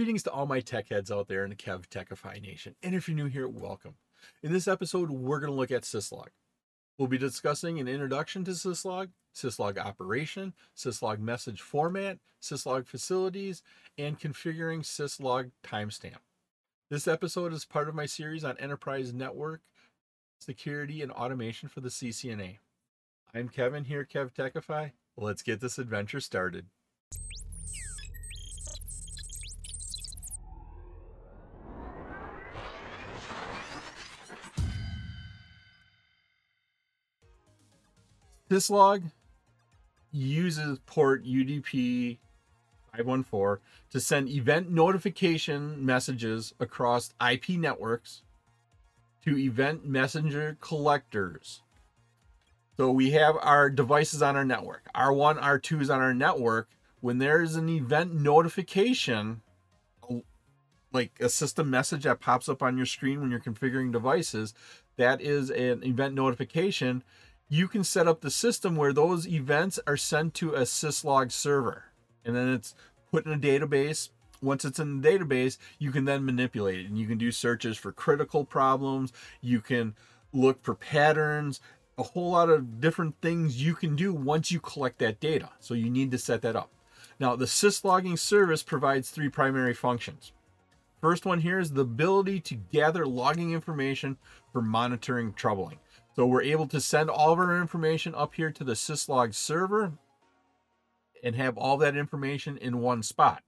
Greetings to all my tech heads out there in the KevTechify Nation. And if you're new here, welcome. In this episode, we're going to look at syslog. We'll be discussing an introduction to syslog, syslog operation, syslog message format, syslog facilities, and configuring syslog timestamp. This episode is part of my series on enterprise network security and automation for the CCNA. I'm Kevin here KevTechify. Let's get this adventure started. Syslog uses port UDP 514 to send event notification messages across IP networks to event messenger collectors. So we have our devices on our network. R1, R2 is on our network. When there's an event notification, like a system message that pops up on your screen when you're configuring devices, that is an event notification you can set up the system where those events are sent to a syslog server. And then it's put in a database. Once it's in the database you can then manipulate it. And you can do searches for critical problems. You can look for patterns. A whole lot of different things you can do once you collect that data. So you need to set that up. Now the syslogging service provides three primary functions. First one here is the ability to gather logging information for monitoring troubling so we're able to send all of our information up here to the syslog server and have all that information in one spot.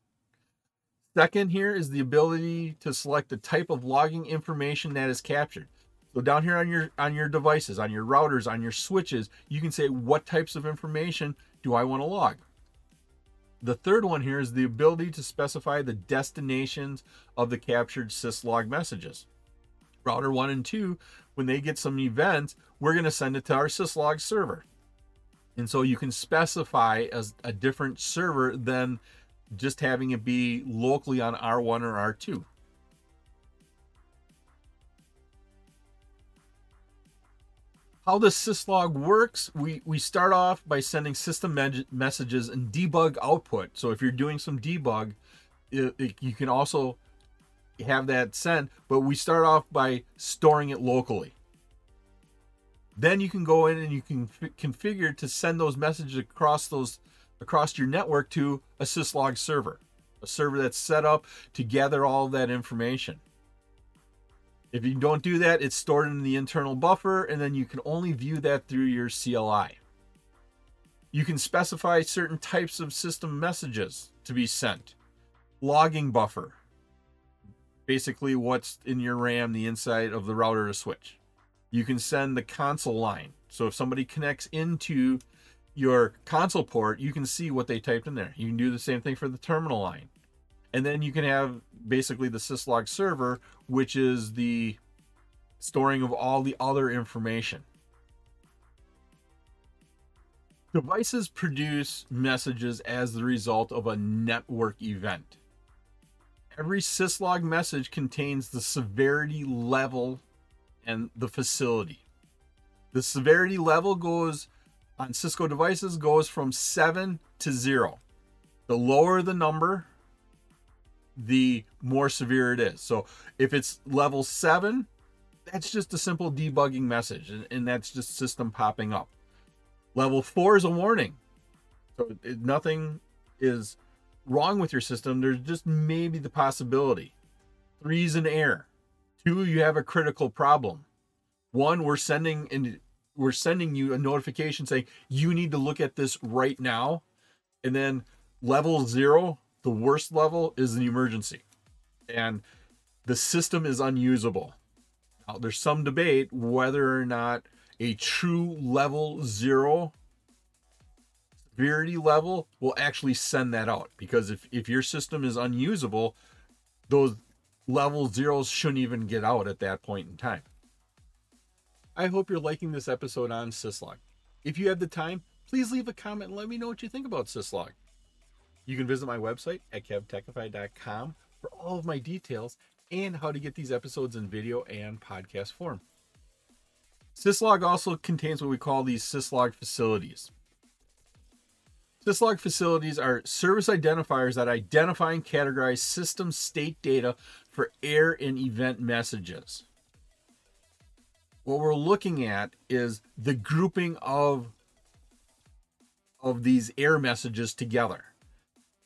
Second here is the ability to select the type of logging information that is captured. So down here on your on your devices, on your routers, on your switches, you can say what types of information do I want to log. The third one here is the ability to specify the destinations of the captured syslog messages. Router 1 and 2 when they get some events, we're going to send it to our syslog server. And so you can specify as a different server than just having it be locally on R1 or R2. How the syslog works, we, we start off by sending system me- messages and debug output. So if you're doing some debug, it, it, you can also have that sent, but we start off by storing it locally. Then you can go in and you can f- configure to send those messages across those across your network to a syslog server, a server that's set up to gather all that information. If you don't do that, it's stored in the internal buffer, and then you can only view that through your CLI. You can specify certain types of system messages to be sent. Logging buffer, basically what's in your RAM, the inside of the router to switch. You can send the console line. So if somebody connects into your console port, you can see what they typed in there. You can do the same thing for the terminal line. And then you can have basically the syslog server, which is the storing of all the other information. Devices produce messages as the result of a network event. Every syslog message contains the severity level and the facility. The severity level goes on Cisco devices goes from 7 to 0. The lower the number, the more severe it is. So if it's level 7, that's just a simple debugging message and, and that's just system popping up. Level 4 is a warning. So it, nothing is wrong with your system. There's just maybe the possibility. Three's an error. Two, you have a critical problem. One, we're sending and we're sending you a notification saying you need to look at this right now. And then level zero, the worst level, is an emergency. And the system is unusable. Now, there's some debate whether or not a true level zero severity level will actually send that out because if, if your system is unusable, those level zeros shouldn't even get out at that point in time. I hope you're liking this episode on Syslog. If you have the time, please leave a comment and let me know what you think about Syslog. You can visit my website at kevtechify.com for all of my details and how to get these episodes in video and podcast form. Syslog also contains what we call these Syslog facilities. Syslog facilities are service identifiers that identify and categorize system state data for error and event messages. What we're looking at is the grouping of of these error messages together.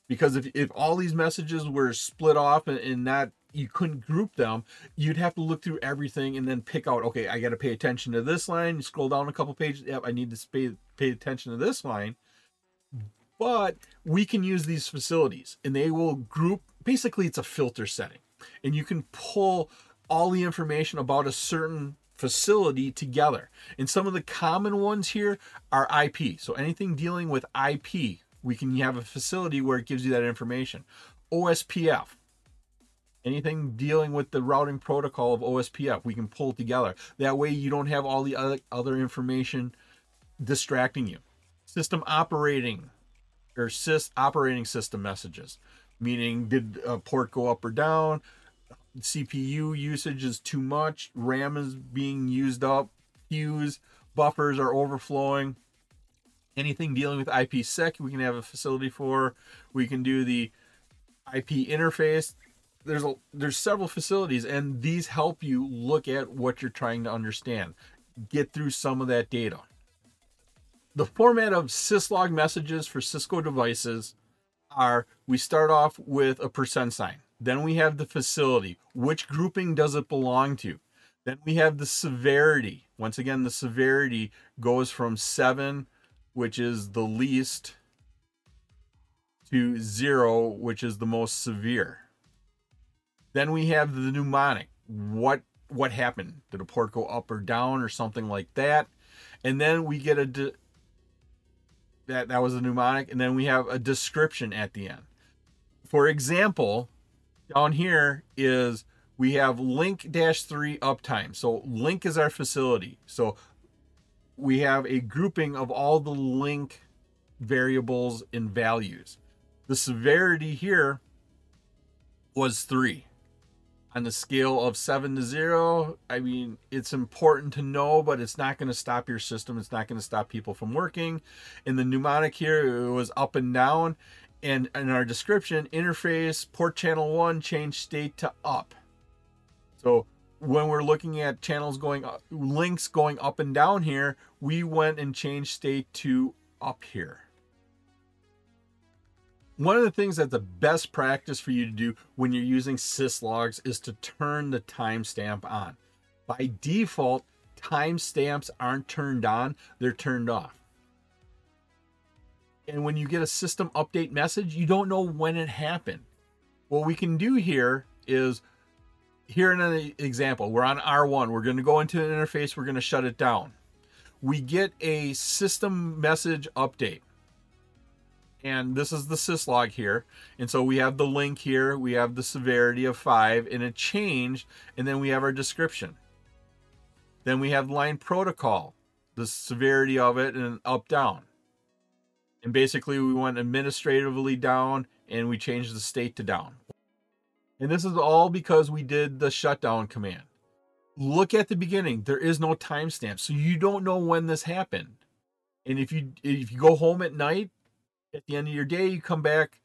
Because if, if all these messages were split off and, and not you couldn't group them, you'd have to look through everything and then pick out, okay, I got to pay attention to this line. You scroll down a couple pages, yep, I need to pay, pay attention to this line. But we can use these facilities and they will group, basically, it's a filter setting. And you can pull all the information about a certain facility together. And some of the common ones here are IP. So anything dealing with IP, we can have a facility where it gives you that information. OSPF, anything dealing with the routing protocol of OSPF, we can pull together. That way you don't have all the other, other information distracting you. System operating or sys operating system messages, meaning did a port go up or down? CPU usage is too much, RAM is being used up, queues, buffers are overflowing. Anything dealing with IPsec, we can have a facility for. We can do the IP interface. There's a there's several facilities, and these help you look at what you're trying to understand, get through some of that data. The format of syslog messages for Cisco devices are we start off with a percent sign. Then we have the facility. Which grouping does it belong to? Then we have the severity. Once again, the severity goes from seven, which is the least, to zero, which is the most severe. Then we have the mnemonic. What what happened? Did a port go up or down or something like that? And then we get a de- that that was a mnemonic, and then we have a description at the end. For example, down here is we have link dash three uptime. So link is our facility. So we have a grouping of all the link variables and values. The severity here was three. On the scale of seven to zero, I mean, it's important to know, but it's not going to stop your system. It's not going to stop people from working. In the mnemonic here, it was up and down and in our description, interface port channel one change state to up. So when we're looking at channels going up, links going up and down here, we went and changed state to up here. One of the things that's the best practice for you to do when you're using syslogs is to turn the timestamp on. By default, timestamps aren't turned on, they're turned off and when you get a system update message, you don't know when it happened. What we can do here is here in an example, we're on R1, we're going to go into an interface, we're going to shut it down. We get a system message update. And this is the syslog here. And so we have the link here, we have the severity of five, and it changed, and then we have our description. Then we have line protocol, the severity of it, and up down and basically we went administratively down and we changed the state to down. And this is all because we did the shutdown command. Look at the beginning. There is no timestamp, so you don't know when this happened. And if you if you go home at night, at the end of your day, you come back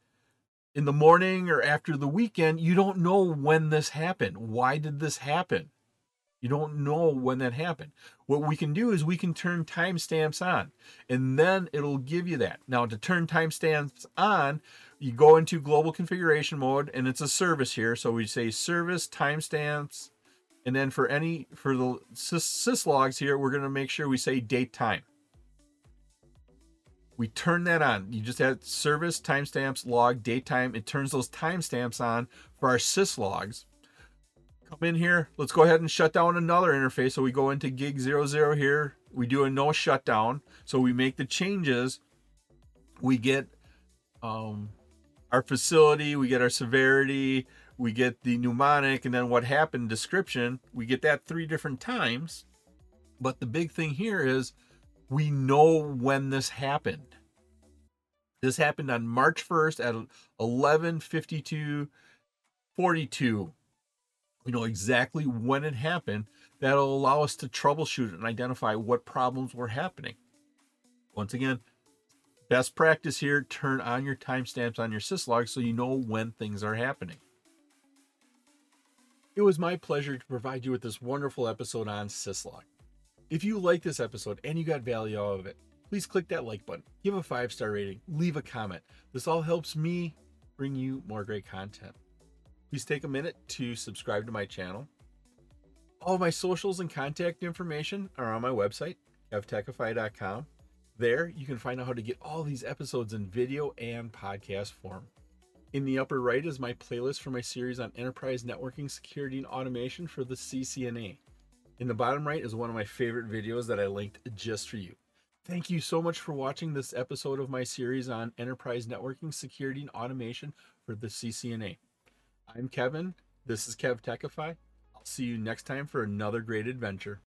in the morning or after the weekend, you don't know when this happened. Why did this happen? You don't know when that happened. What we can do is we can turn timestamps on and then it'll give you that. Now, to turn timestamps on, you go into global configuration mode and it's a service here. So we say service timestamps. And then for any, for the sys, logs here, we're going to make sure we say date time. We turn that on. You just add service timestamps log date time. It turns those timestamps on for our syslogs come in here. Let's go ahead and shut down another interface. So we go into gig 00 here. We do a no shutdown. So we make the changes. We get um, our facility, we get our severity, we get the mnemonic, and then what happened description. We get that three different times. But the big thing here is we know when this happened. This happened on March 1st at 11:52 42 we know exactly when it happened. That'll allow us to troubleshoot and identify what problems were happening. Once again, Best practice here turn on your timestamps on your syslog so you know when things are happening. It was my pleasure to provide you with this wonderful episode on syslog. If you like this episode and you got value out of it, please click that like button, give a five star rating, leave a comment. This all helps me bring you more great content. Please take a minute to subscribe to my channel. All my socials and contact information are on my website, kevtechify.com. There, you can find out how to get all these episodes in video and podcast form. In the upper right is my playlist for my series on enterprise networking, security, and automation for the CCNA. In the bottom right is one of my favorite videos that I linked just for you. Thank you so much for watching this episode of my series on enterprise networking, security, and automation for the CCNA. I'm Kevin. This is KevTechify. I'll see you next time for another great adventure.